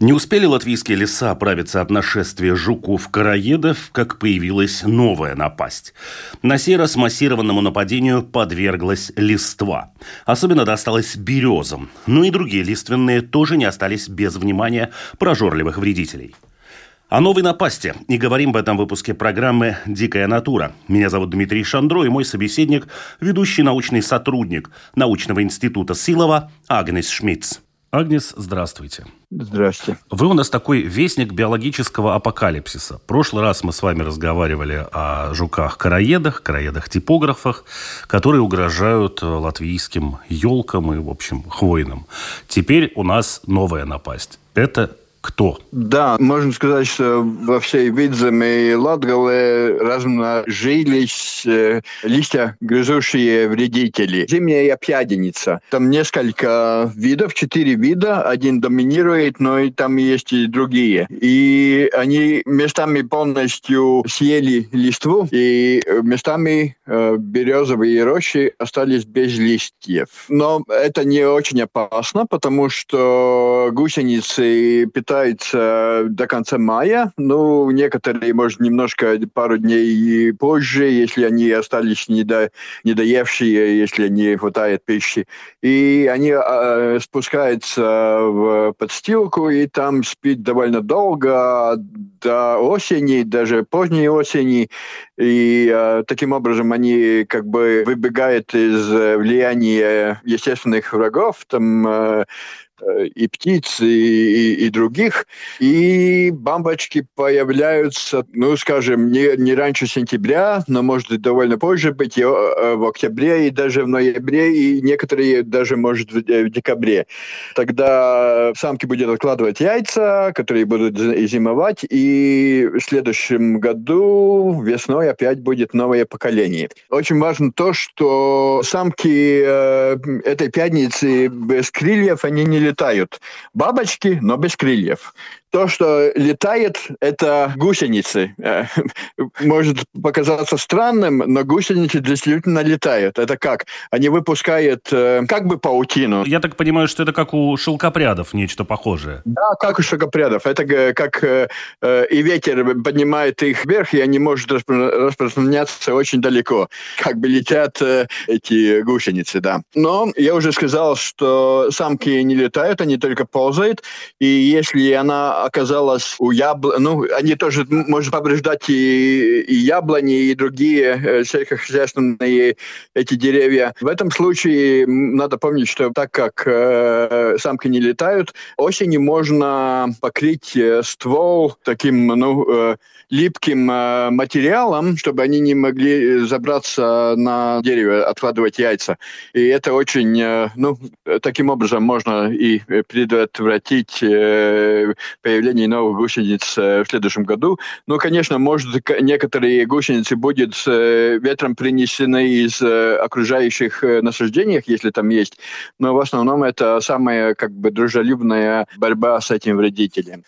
Не успели латвийские леса оправиться от нашествия жуков-караедов, как появилась новая напасть. На сей раз массированному нападению подверглась листва. Особенно досталось березам, но и другие лиственные тоже не остались без внимания прожорливых вредителей. О новой напасти и говорим в этом выпуске программы «Дикая натура». Меня зовут Дмитрий Шандро и мой собеседник – ведущий научный сотрудник научного института Силова Агнес Шмидц. Агнес, здравствуйте. Здравствуйте. Вы у нас такой вестник биологического апокалипсиса. В прошлый раз мы с вами разговаривали о жуках-караедах, караедах-типографах, которые угрожают латвийским елкам и, в общем, хвойным. Теперь у нас новая напасть. Это кто? Да, можно сказать, что во всей Видземе и Латгале размножились э, листья, грызущие вредители. Зимняя пьяденица. Там несколько видов, четыре вида. Один доминирует, но и там есть и другие. И они местами полностью съели листву, и местами э, березовые рощи остались без листьев. Но это не очень опасно, потому что гусеницы питаются считается до конца мая. Ну, некоторые, может, немножко пару дней позже, если они остались недо, недоевшие, если не хватает пищи. И они э, спускаются в подстилку, и там спит довольно долго, до осени, даже поздней осени. И э, таким образом они как бы выбегают из влияния естественных врагов, там э, и птиц, и, и, и других. И бомбочки появляются, ну, скажем, не, не раньше сентября, но может довольно позже быть, и э, в октябре, и даже в ноябре, и некоторые даже, может, в э, декабре. Тогда самки будут откладывать яйца, которые будут зимовать, и в следующем году весной опять будет новое поколение. Очень важно то, что самки э, этой пятницы без крыльев, они не летают. Бабочки, но без крыльев то, что летает, это гусеницы. Э, может показаться странным, но гусеницы действительно летают. Это как? Они выпускают э, как бы паутину. Я так понимаю, что это как у шелкопрядов, нечто похожее. Да, как у шелкопрядов. Это как э, и ветер поднимает их вверх, и они могут распространяться очень далеко. Как бы летят эти гусеницы, да. Но я уже сказал, что самки не летают, они только ползают. И если она оказалось у яблони, ну, они тоже может повреждать и, и яблони, и другие э, сельскохозяйственные эти деревья. В этом случае надо помнить, что так как э, самки не летают, осенью можно покрыть э, ствол таким, ну, э, липким э, материалом, чтобы они не могли забраться на дерево, откладывать яйца. И это очень, э, ну, таким образом можно и предотвратить э, появление новых гусениц в следующем году. Ну, конечно, может, некоторые гусеницы будут ветром принесены из окружающих насаждений, если там есть, но в основном это самая как бы дружелюбная борьба с этим вредителем.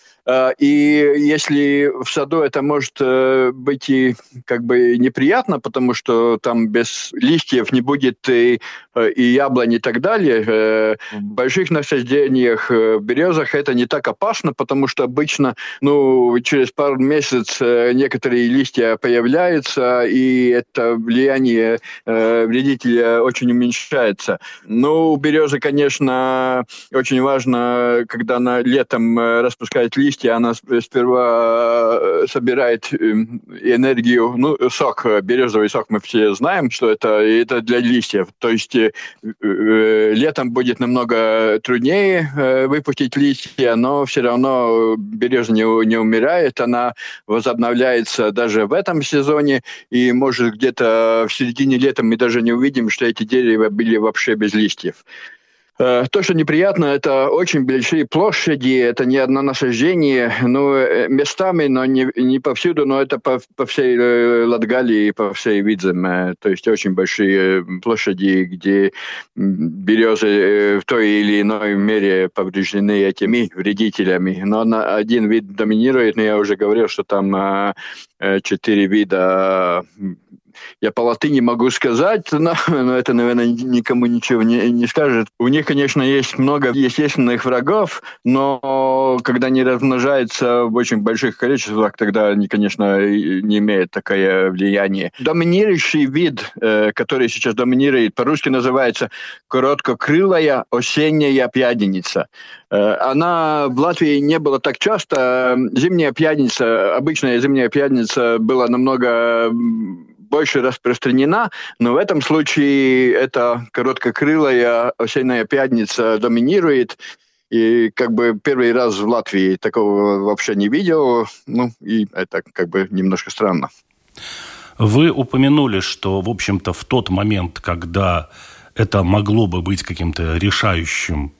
И если в саду это может э, быть и как бы неприятно, потому что там без листьев не будет и, э, и яблонь и так далее. Э, в больших насаждениях, в березах это не так опасно, потому что обычно ну, через пару месяцев некоторые листья появляются, и это влияние вредителя очень уменьшается. Но у березы, конечно, очень важно, когда она летом распускает листья, она сперва собирает Эм, энергию, ну, сок, э, березовый сок мы все знаем, что это, это для листьев. То есть э, э, летом будет намного труднее э, выпустить листья, но все равно береза не, не умирает, она возобновляется даже в этом сезоне, и может где-то в середине лета мы даже не увидим, что эти деревья были вообще без листьев. Э, то, что неприятно, это очень большие площади, это не одно насаждение, ну, э, местами, но не, не повсюду, но это по, по всей э, Латгалии, по всей Видземе. То есть очень большие площади, где березы в той или иной мере повреждены этими вредителями. Но один вид доминирует, но я уже говорил, что там четыре вида я по латыни могу сказать, но, но это, наверное, никому ничего не, не скажет. У них, конечно, есть много естественных врагов, но когда они размножаются в очень больших количествах, тогда они, конечно, не имеют такое влияние. Доминирующий вид, э, который сейчас доминирует, по-русски называется короткокрылая осенняя пяденица. Э, она в Латвии не была так часто. Зимняя пьяница, обычная зимняя пьяница была намного больше распространена, но в этом случае эта короткокрылая осенняя пятница доминирует. И как бы первый раз в Латвии такого вообще не видел. Ну, и это как бы немножко странно. Вы упомянули, что, в общем-то, в тот момент, когда это могло бы быть каким-то решающим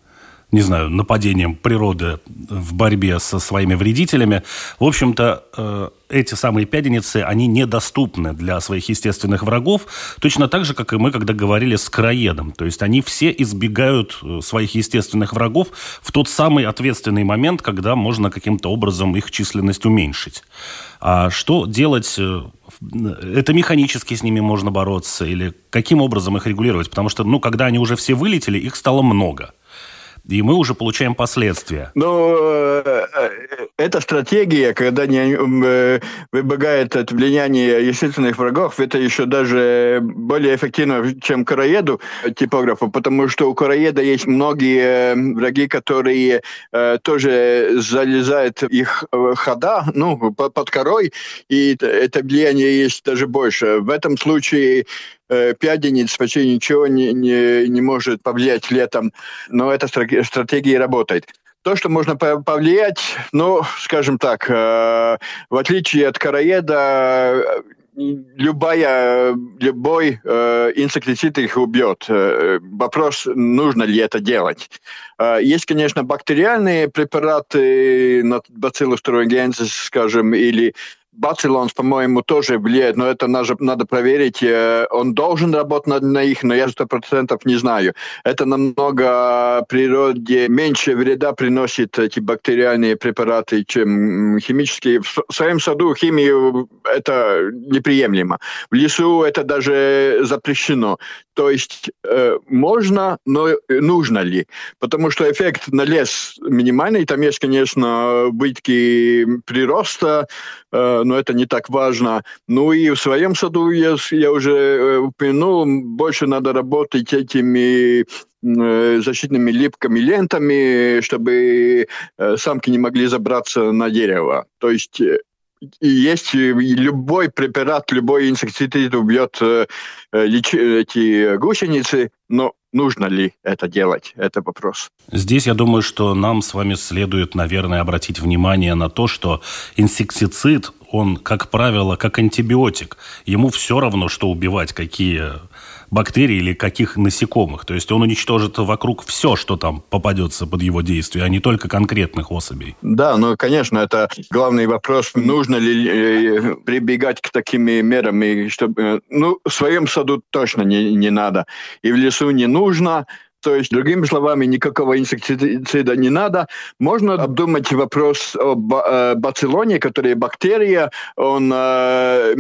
не знаю, нападением природы в борьбе со своими вредителями. В общем-то, э, эти самые пяденицы, они недоступны для своих естественных врагов, точно так же, как и мы, когда говорили с краедом. То есть они все избегают э, своих естественных врагов в тот самый ответственный момент, когда можно каким-то образом их численность уменьшить. А что делать э, это механически с ними можно бороться или каким образом их регулировать? Потому что, ну, когда они уже все вылетели, их стало много и мы уже получаем последствия. Ну, э, э, эта стратегия, когда не э, выбегает от влияния естественных врагов, это еще даже более эффективно, чем короеду типографу, потому что у короеда есть многие враги, которые тоже залезают их хода, ну, под корой, и это влияние есть даже больше. В этом случае Э, пядениц вообще ничего не, не, не может повлиять летом, но эта стратегия работает. То, что можно повлиять, ну, скажем так, э, в отличие от короеда, любая, любой э, инсектицид их убьет. Э, вопрос, нужно ли это делать. Э, есть, конечно, бактериальные препараты, бациллус thuringiensis, скажем, или Бацилонс, по-моему, тоже влияет, но это надо, надо проверить. Э, он должен работать на, на их, но я сто процентов не знаю. Это намного природе меньше вреда приносит эти бактериальные препараты, чем химические. В своем саду химию это неприемлемо. В лесу это даже запрещено. То есть э, можно, но нужно ли? Потому что эффект на лес минимальный. Там есть, конечно, убытки прироста, но это не так важно. Ну и в своем саду, я, я уже э, упомянул, больше надо работать этими э, защитными липками, лентами, чтобы э, самки не могли забраться на дерево. То есть есть любой препарат, любой инсектицид убьет э, эти гусеницы, но нужно ли это делать? Это вопрос. Здесь я думаю, что нам с вами следует, наверное, обратить внимание на то, что инсектицид он, как правило, как антибиотик. Ему все равно, что убивать, какие бактерий или каких насекомых. То есть он уничтожит вокруг все, что там попадется под его действие, а не только конкретных особей. Да, ну, конечно, это главный вопрос, нужно ли э, прибегать к таким мерам, чтобы, ну, в своем саду точно не, не надо, и в лесу не нужно, то есть, другими словами, никакого инсектицида не надо. Можно обдумать вопрос о э, бациллоне, который бактерия. Он, э,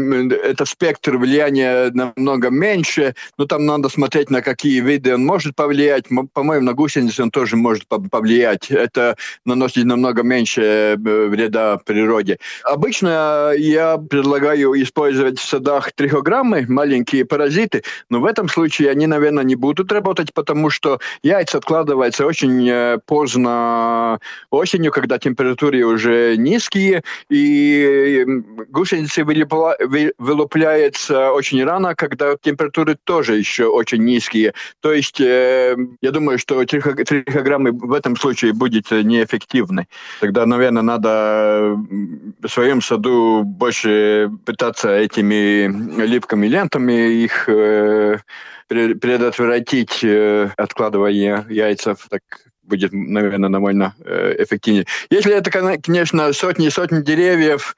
это спектр влияния намного меньше, но там надо смотреть, на какие виды он может повлиять. По-моему, на гусеницы он тоже может повлиять. Это наносит намного меньше э, вреда природе. Обычно я предлагаю использовать в садах трихограммы, маленькие паразиты, но в этом случае они, наверное, не будут работать, потому что что яйца откладываются очень э, поздно осенью, когда температуры уже низкие, и гусеницы вылупляются очень рано, когда температуры тоже еще очень низкие. То есть э, я думаю, что трихограммы в этом случае будет неэффективны. Тогда, наверное, надо в своем саду больше пытаться этими липкими лентами их э, предотвратить откладывание яйцев, так будет, наверное, довольно эффективнее. Если это, конечно, сотни и сотни деревьев,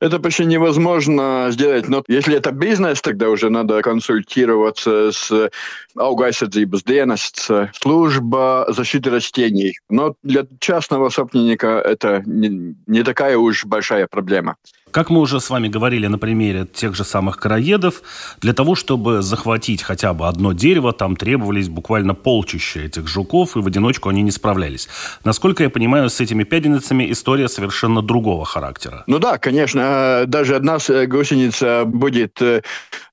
это почти невозможно сделать. Но если это бизнес, тогда уже надо консультироваться с Аугайсадзибас dienests, служба защиты растений. Но для частного собственника это не, не такая уж большая проблема. Как мы уже с вами говорили на примере тех же самых караедов, для того, чтобы захватить хотя бы одно дерево, там требовались буквально полчища этих жуков, и в одиночку они не справлялись. Насколько я понимаю, с этими пяденицами история совершенно другого характера. Ну да, конечно. Даже одна гусеница будет э,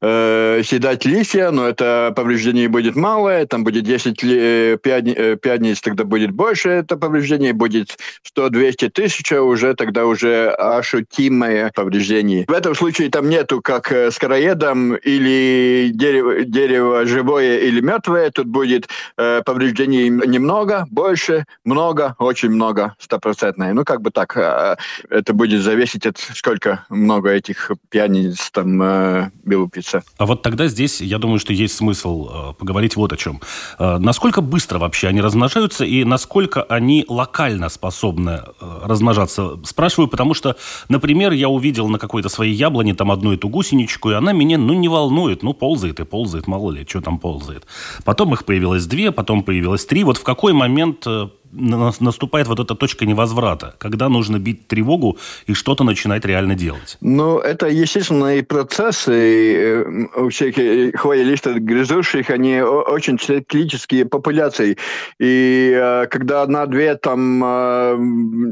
э съедать листья, но это повреждение будет малое, там будет 10 ли, пядни, э, пядниц, тогда будет больше это повреждение, будет 100-200 тысяч, а уже тогда уже ощутимое повреждений. В этом случае там нету как э, с короедом или дерево, дерево живое или мертвое. Тут будет э, повреждений немного, больше, много, очень много, стопроцентное. Ну, как бы так. Э, это будет зависеть от сколько много этих пьяниц там э, вылупится. А вот тогда здесь, я думаю, что есть смысл э, поговорить вот о чем. Э, насколько быстро вообще они размножаются и насколько они локально способны э, размножаться? Спрашиваю, потому что, например, я увидел на какой-то своей яблоне там одну эту гусеничку, и она меня, ну, не волнует. Ну, ползает и ползает, мало ли, что там ползает. Потом их появилось две, потом появилось три. Вот в какой момент э, наступает вот эта точка невозврата, когда нужно бить тревогу и что-то начинать реально делать? Ну, это естественные процессы. Э, у всех э, хвоелистов грызущих, они очень циклические популяции. И э, когда одна-две там,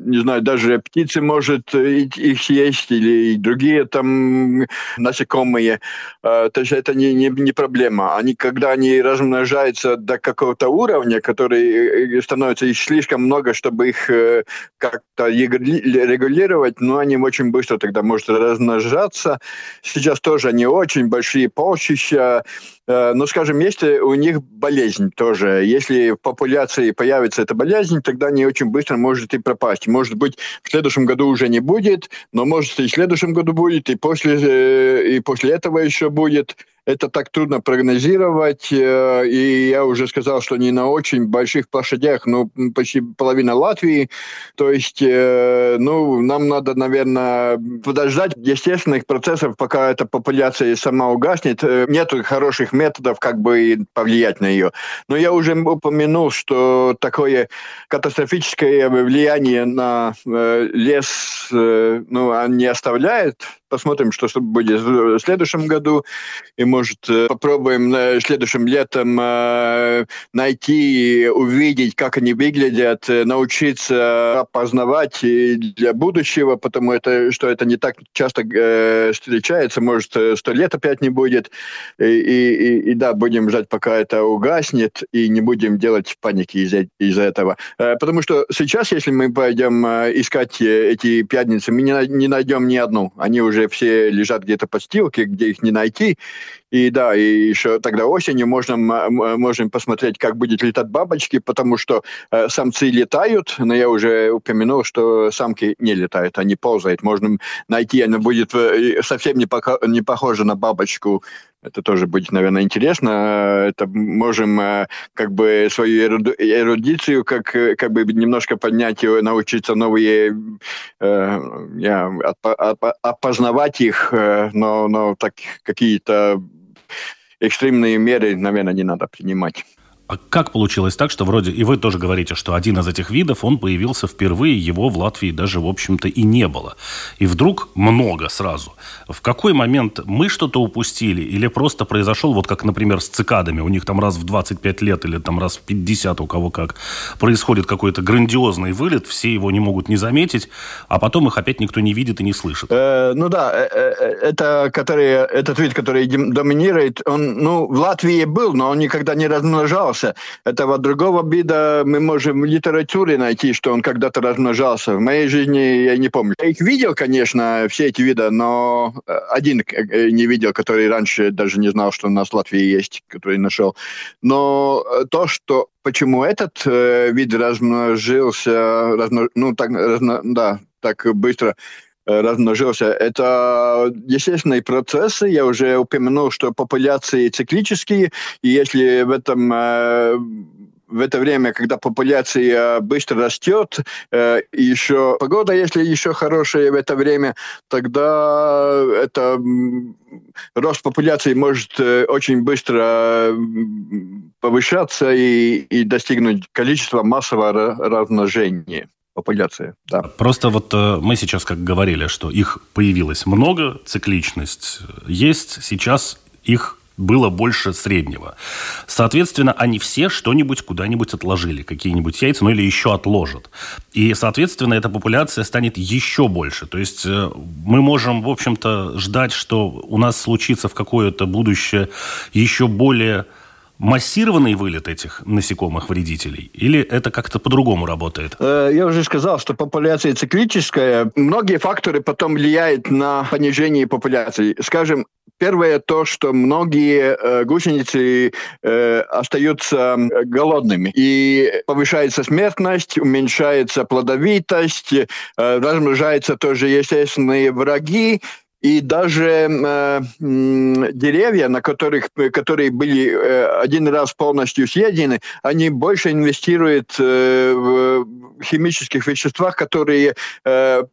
не знаю, даже птицы может их съесть или другие там насекомые, то есть это не, не, не проблема. Они, когда они размножаются до какого-то уровня, который становится еще слишком много, чтобы их э, как-то регулировать, но они очень быстро тогда могут размножаться. Сейчас тоже они очень большие полчища, Э, но, скажем, если у них болезнь тоже, если в популяции появится эта болезнь, тогда не очень быстро может и пропасть. Может быть, в следующем году уже не будет, но может и в следующем году будет, и после, э, и после этого еще будет. Это так трудно прогнозировать, э, и я уже сказал, что не на очень больших площадях, ну, почти половина Латвии, то есть, ну, нам надо, наверное, подождать естественных процессов, пока эта популяция сама угаснет. Нет хороших методов как бы повлиять на ее. Но я уже упомянул, что такое катастрофическое влияние на э, лес э, ну, не оставляет. Посмотрим, что будет в следующем году, и, может, э, попробуем следующим летом найти, увидеть, как они выглядят, научиться опознавать для будущего, потому это, что это не так часто встречается, может, сто лет опять не будет, и, и да, будем ждать, пока это угаснет, и не будем делать паники из-за из этого. Потому что сейчас, если мы пойдем искать эти пятницы, мы не, не найдем ни одну. Они уже все лежат где-то под стилке, где их не найти. И да, и еще тогда осенью можно, можем посмотреть, как будет летать бабочки, потому что э, самцы летают, но я уже упомянул, что самки не летают, они ползают. Можно найти, она будет э, совсем не, пока, не похожа на бабочку. Это тоже будет, наверное, интересно. Это можем э, как бы свою эрудицию как, как бы немножко поднять, научиться новые, э, опознавать их, э, но, но так какие-то экстремные меры, наверное, не надо принимать. А как получилось так, что вроде, и вы тоже говорите, что один из этих видов, он появился впервые, его в Латвии даже, в общем-то, и не было. И вдруг много сразу. В какой момент мы что-то упустили или просто произошел, вот как, например, с цикадами, у них там раз в 25 лет или там раз в 50, у кого как, происходит какой-то грандиозный вылет, все его не могут не заметить, а потом их опять никто не видит и не слышит. Э, ну да, э, э, это который, этот вид, который доминирует, он ну, в Латвии был, но он никогда не размножался размножался. Этого другого вида мы можем в литературе найти, что он когда-то размножался. В моей жизни я не помню. Я их видел, конечно, все эти виды, но э, один э, не видел, который раньше даже не знал, что у нас в Латвии есть, который нашел. Но э, то, что почему этот э, вид размножился, размнож... ну так, разно... да, так быстро, размножился. Это естественные процессы. Я уже упомянул, что популяции циклические, и если в этом в это время, когда популяция быстро растет, э, и еще погода, если еще хорошая в это время, тогда это рост популяции может э, очень быстро повышаться и, и достигнуть количества массового размножения популяции. Да. Просто вот э, мы сейчас как говорили, что их появилось много, цикличность есть, сейчас их было больше среднего. Соответственно, они все что-нибудь куда-нибудь отложили, какие-нибудь яйца, ну или еще отложат. И, соответственно, эта популяция станет еще больше. То есть э, мы можем, в общем-то, ждать, что у нас случится в какое-то будущее еще более массированный вылет этих насекомых-вредителей? Или это как-то по-другому работает? Э, я уже сказал, что популяция циклическая. Многие факторы потом влияют на понижение популяции. Скажем, Первое то, что многие э, гусеницы э, остаются голодными. И повышается смертность, уменьшается плодовитость, э, размножаются тоже естественные враги, и даже э, деревья, на которых, которые были э, один раз полностью съедены, они больше инвестируют э, в химических веществах, которые э,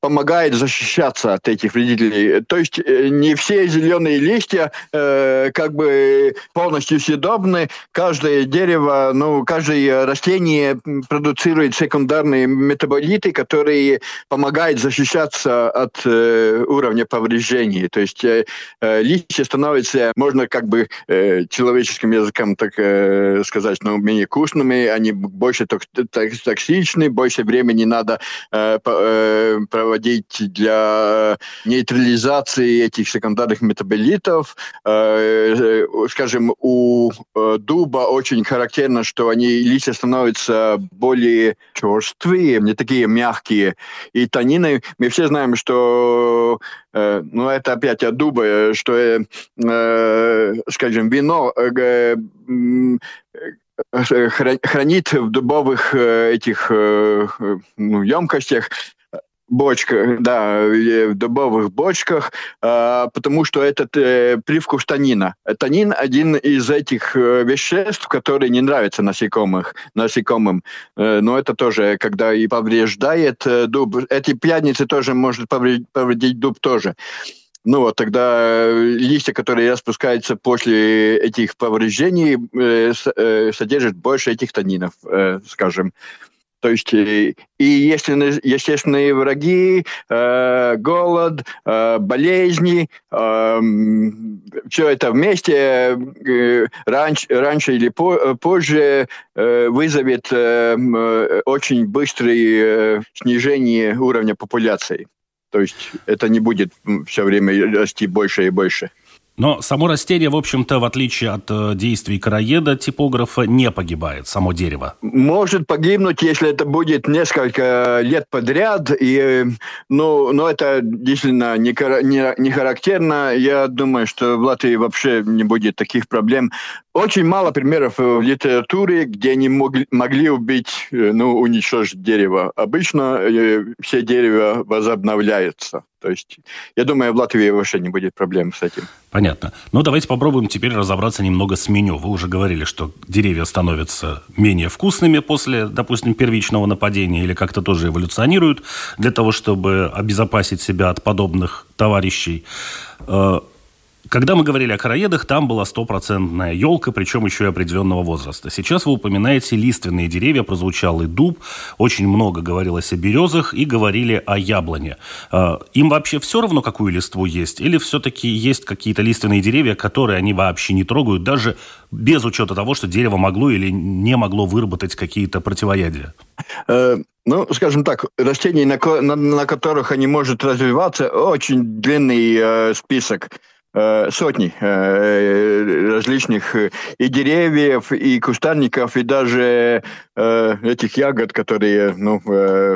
помогает защищаться от этих вредителей. То есть э, не все зеленые листья э, как бы полностью съедобны. Каждое дерево, ну, каждое растение продуцирует секундарные метаболиты, которые помогают защищаться от э, уровня повреждений. То есть э, э листья становятся, можно как бы э, человеческим языком так э, сказать, ну, менее вкусными, они больше токсичны, больше времени надо Э, проводить для нейтрализации этих секундарных метаболитов. Э, скажем, у э, дуба очень характерно, что они листья становятся более черствые, не такие мягкие. И танины, мы все знаем, что ну, это опять от дуба, что, скажем, вино хранит в дубовых этих ну, емкостях бочках, да, в дубовых бочках, э, потому что этот э, привкус танина. Танин один из этих э, веществ, которые не нравятся насекомых, насекомым. Э, но это тоже, когда и повреждает э, дуб. Эти пьяницы тоже может повредить дуб тоже. Ну вот тогда э, листья, которые распускаются после этих повреждений, э, э, содержат больше этих танинов, э, скажем. То есть и естественные, естественные враги, э, голод, э, болезни, э, все это вместе э, раньше, раньше или по, позже э, вызовет э, очень быстрое э, снижение уровня популяции. То есть это не будет все время расти больше и больше. Но само растение, в общем-то, в отличие от э, действий короеда, типографа, не погибает, само дерево. Может погибнуть, если это будет несколько лет подряд. И, ну, но это действительно не, не, не характерно. Я думаю, что в Латвии вообще не будет таких проблем. Очень мало примеров в литературе, где они могли, могли убить, э, ну, уничтожить дерево. Обычно э, все дерева возобновляются. То есть, я думаю, в Латвии вообще не будет проблем с этим. Понятно. Ну, давайте попробуем теперь разобраться немного с меню. Вы уже говорили, что деревья становятся менее вкусными после, допустим, первичного нападения или как-то тоже эволюционируют для того, чтобы обезопасить себя от подобных товарищей. Когда мы говорили о короедах, там была стопроцентная елка, причем еще и определенного возраста. Сейчас вы упоминаете лиственные деревья, прозвучал и дуб, очень много говорилось о березах и говорили о яблоне. А, им вообще все равно, какую листву есть? Или все-таки есть какие-то лиственные деревья, которые они вообще не трогают, даже без учета того, что дерево могло или не могло выработать какие-то противоядия? Э, ну, скажем так, растений, на, на, на которых они могут развиваться, очень длинный э, список. Э, сотни э, различных э, и деревьев, и кустарников, и даже этих ягод, которые, ну,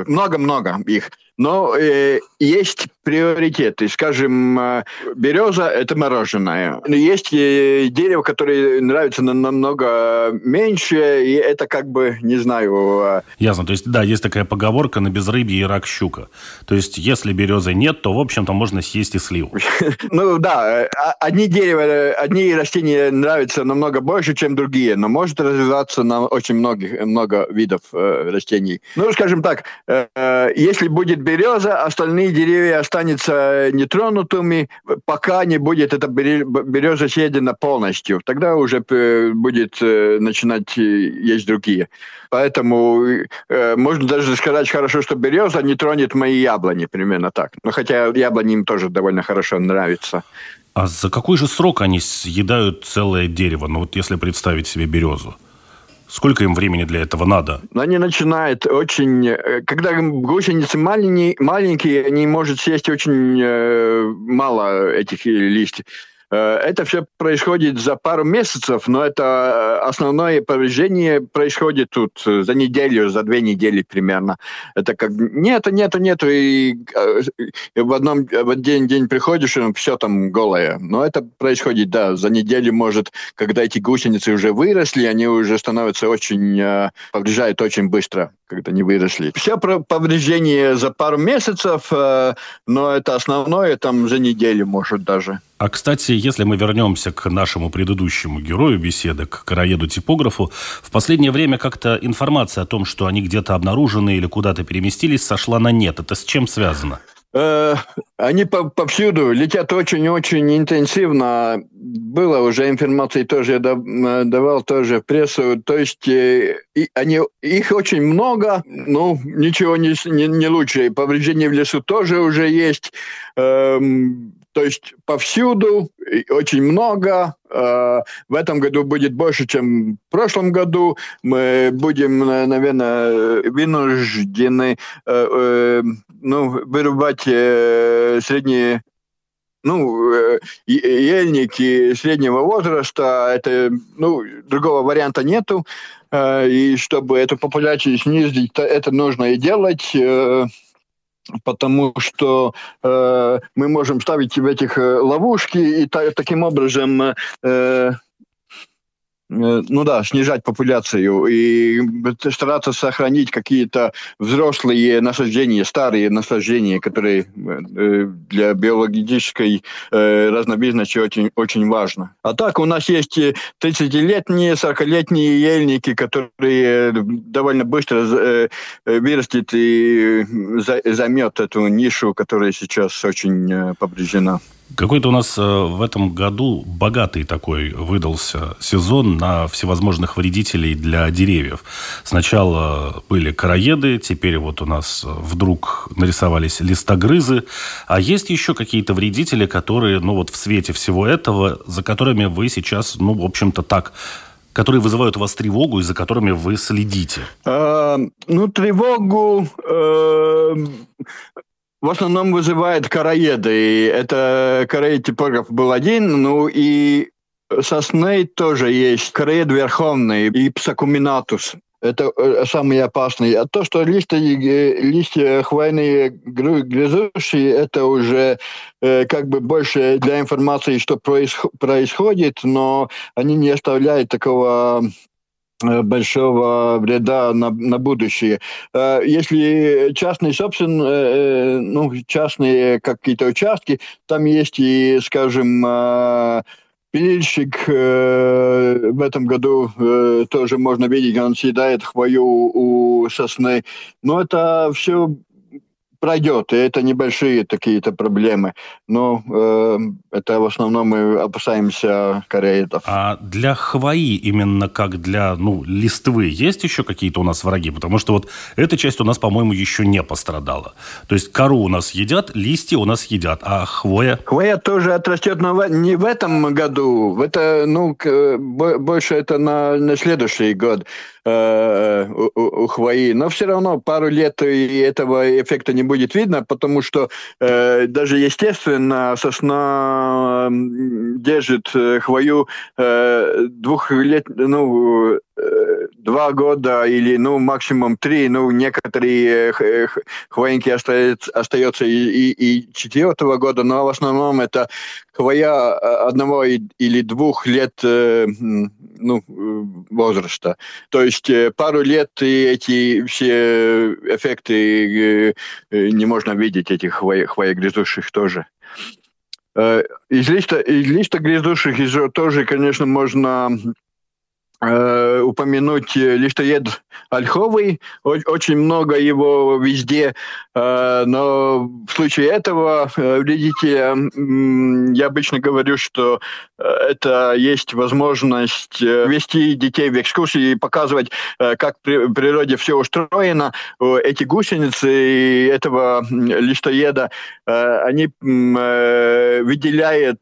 много-много их. Но э, есть приоритеты. Скажем, э, береза – это мороженое. Есть э, дерево, которое нравится нам намного меньше, и это как бы, не знаю... Э, Ясно. То есть, да, есть такая поговорка на безрыбье и рак щука. То есть, если березы нет, то, в общем-то, можно съесть и сливу. Ну да, одни дерева, одни растения нравятся намного больше, чем другие, но может развиваться на очень многих, много видов растений. Ну, скажем так, если будет береза, остальные деревья останутся нетронутыми, пока не будет эта береза съедена полностью. Тогда уже э, будет э, начинать э, есть другие. Поэтому можно даже сказать хорошо, что береза не тронет мои яблони, примерно так. Но хотя яблони им тоже довольно хорошо нравятся. А за какой же срок они съедают целое дерево? Ну вот если представить себе березу. Сколько им времени для этого надо? Они начинают очень... Э, когда гусеницы маленькие, маленькие они могут съесть очень э, мало этих листьев. Э, это все происходит за пару месяцев, но это э, основное повреждение происходит тут э, за неделю, за две недели примерно. Это как нету, нету, нету, и в, одном, в один день приходишь, и все там голое. Но это происходит, да, за неделю может, когда эти гусеницы уже выросли, они уже становятся очень, повреждают очень быстро, когда они выросли. Все повреждения за пару месяцев, но это основное там за неделю может даже. А, кстати, если мы вернемся к нашему предыдущему герою беседы, к короеду-типографу, в последнее время как-то информация о том, что они где-то обнаружены или куда-то переместились, сошла на нет. Это с чем связано? Э, они повсюду летят очень-очень интенсивно. Было уже информации тоже я давал тоже в прессу. То есть э, они, их очень много, но ничего не, не, не лучше. Повреждения в лесу тоже уже есть. Эм, то есть повсюду, очень много. Э, в этом году будет больше, чем в прошлом году. Мы будем, наверное, вынуждены э, э, ну, вырубать средние ну, ельники среднего возраста, это, ну, другого варианта нету, и чтобы эту популяцию снизить, это нужно и делать потому что э, мы можем ставить в этих э, ловушки и та, таким образом э, ну да, снижать популяцию и стараться сохранить какие-то взрослые насаждения, старые насаждения, которые э, для биологической э, разновидности очень, очень важно. А так у нас есть 30-летние, 40-летние ельники, которые довольно быстро вырастет и займет эту нишу, которая сейчас очень повреждена. Какой-то у нас э, в этом году богатый такой выдался сезон на всевозможных вредителей для деревьев. Сначала были короеды, теперь вот у нас вдруг нарисовались листогрызы. А есть еще какие-то вредители, которые, ну вот в свете всего этого, за которыми вы сейчас, ну, в общем-то, так которые вызывают у вас тревогу и за которыми вы следите? А, ну, тревогу... Э, в основном вызывает короеды. Это короед типограф был один, ну и сосны тоже есть. Короед верховный и псакуминатус. Это э, самые опасные. А то, что листья, э, листья хвойные грызущие, это уже э, как бы больше для информации, что происходит, но они не оставляют такого большого вреда на, на будущее. Э, если частный собствен, э, ну, частные какие-то участки, там есть и, скажем, пильщик в этом году тоже можно видеть, он съедает хвою у сосны. Но это все пройдет, и это небольшие такие-то проблемы. Но э, это в основном мы опасаемся кореидов. А для хвои именно как для ну, листвы есть еще какие-то у нас враги? Потому что вот эта часть у нас, по-моему, еще не пострадала. То есть кору у нас едят, листья у нас едят, а хвоя? Хвоя тоже отрастет но не в этом году. Это, ну, больше это на, на следующий год. Э, у хвои. Но все равно пару лет и этого эффекта не будет видно, потому что э, даже естественно сосна держит э, хвою э, двух лет, ну, э, два года или, ну, максимум три, ну, некоторые хвоинки остаются, остается и, и, и четвертого года, но в основном это хвоя одного или двух лет ну, возраста. То есть пару лет и эти все эффекты не можно видеть, этих хвоегрызущих тоже. Из листа, из листа грядущих тоже, конечно, можно Э, упомянуть э, листоед ольховый. Очень много его везде. Э, но в случае этого вредителя я обычно говорю, что это есть возможность вести детей в экскурсии и показывать, как в природе все устроено. Эти гусеницы этого листоеда, они выделяют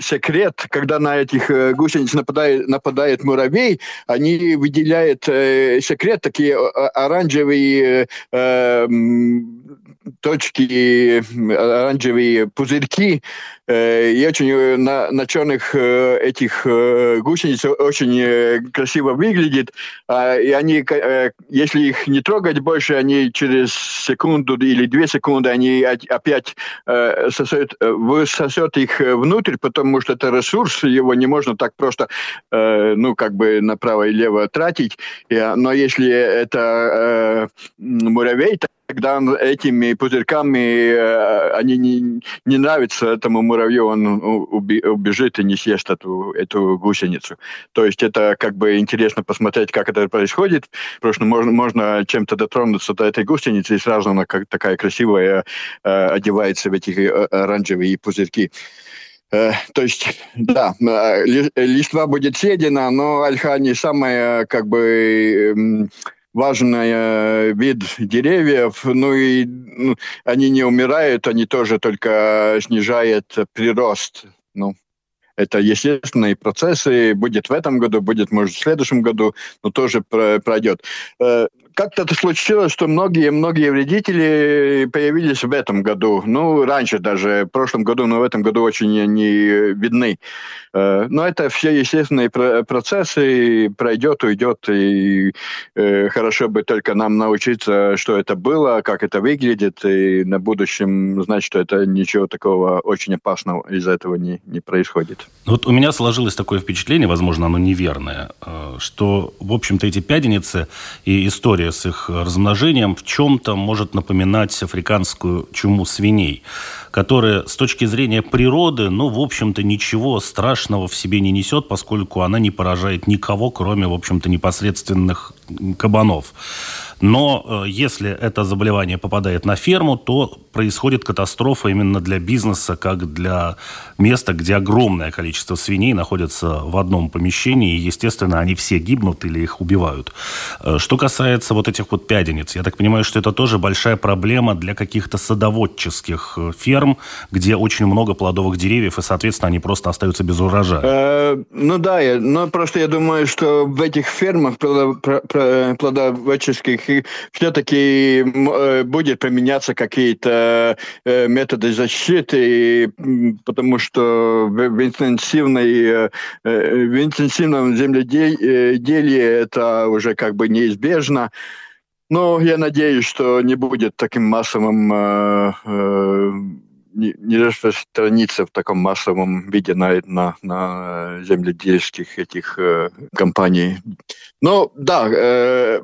секрет, когда на этих гусениц нападает, нападает муравей, воробей, они выделяют э, секрет, такие оранжевые э, точки, оранжевые пузырьки, э, и очень э, на, на черных э, этих гусениц очень красиво выглядит. А, и они, если их не трогать больше, они через секунду или две секунды, они опять сосет, высосет их внутрь, потому что это ресурс, его не можно так просто, ну, как бы направо и лево тратить. Но если это муравей, когда он этими пузырьками, э, они не, не нравятся этому муравью, он убежит и не съест эту, эту гусеницу. То есть это как бы интересно посмотреть, как это происходит. Просто можно, можно чем-то дотронуться до этой гусеницы, и сразу она как такая красивая э, одевается в эти э, оранжевые пузырьки. То есть, да, листва будет съедена, но ольха не самая, как бы, эм, важный э, вид деревьев, ну и ну, они не умирают, они тоже только снижают прирост. Ну, это естественные процессы. Будет в этом году, будет, может, в следующем году, но тоже пройдет. Как-то это случилось, что многие-многие вредители появились в этом году. Ну, раньше даже, в прошлом году, но в этом году очень они видны. Э, но это все естественные процессы, пройдет, уйдет, и э, хорошо бы только нам научиться, что это было, как это выглядит, и на будущем знать, что это ничего такого очень опасного из этого не, не происходит. Вот у меня сложилось такое впечатление, возможно, оно неверное, э, что, в общем-то, эти пяденицы и история с их размножением в чем-то может напоминать африканскую чуму свиней которая с точки зрения природы, ну, в общем-то, ничего страшного в себе не несет, поскольку она не поражает никого, кроме, в общем-то, непосредственных кабанов. Но э, если это заболевание попадает на ферму, то происходит катастрофа именно для бизнеса, как для места, где огромное количество свиней находятся в одном помещении, и, естественно, они все гибнут или их убивают. Э, что касается вот этих вот пядениц, я так понимаю, что это тоже большая проблема для каких-то садоводческих э, ферм, где очень много плодовых деревьев, и, соответственно, они просто остаются без урожая. ну да, но просто я думаю, что в этих фермах плодоводческих все-таки э, будет применяться какие-то э, методы защиты, потому что в интенсивной, э, в интенсивном земледелии это уже как бы неизбежно. Но я надеюсь, что не будет таким массовым не, не распространится в таком массовом виде на, на, на земледельских этих э, компаний. Но да, э,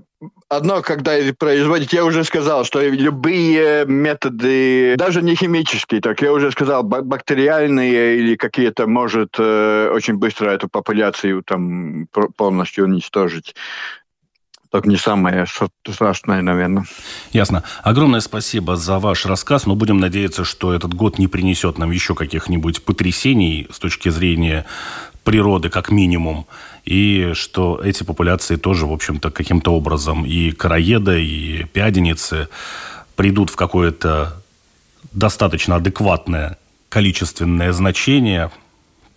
одно, когда производить, я уже сказал, что любые методы, даже не химические, так я уже сказал, бактериальные или какие-то, может э, очень быстро эту популяцию там полностью уничтожить так не самое страшное, наверное. Ясно. Огромное спасибо за ваш рассказ. Но будем надеяться, что этот год не принесет нам еще каких-нибудь потрясений с точки зрения природы, как минимум. И что эти популяции тоже, в общем-то, каким-то образом и короеда, и пяденицы придут в какое-то достаточно адекватное количественное значение –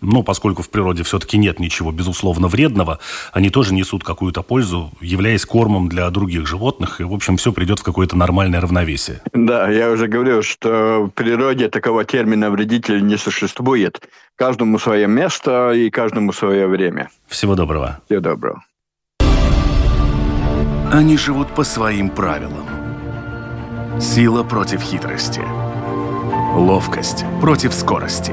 но поскольку в природе все-таки нет ничего безусловно вредного, они тоже несут какую-то пользу, являясь кормом для других животных, и, в общем, все придет в какое-то нормальное равновесие. Да, я уже говорил, что в природе такого термина «вредитель» не существует. Каждому свое место и каждому свое время. Всего доброго. Всего доброго. Они живут по своим правилам. Сила против хитрости. Ловкость против скорости.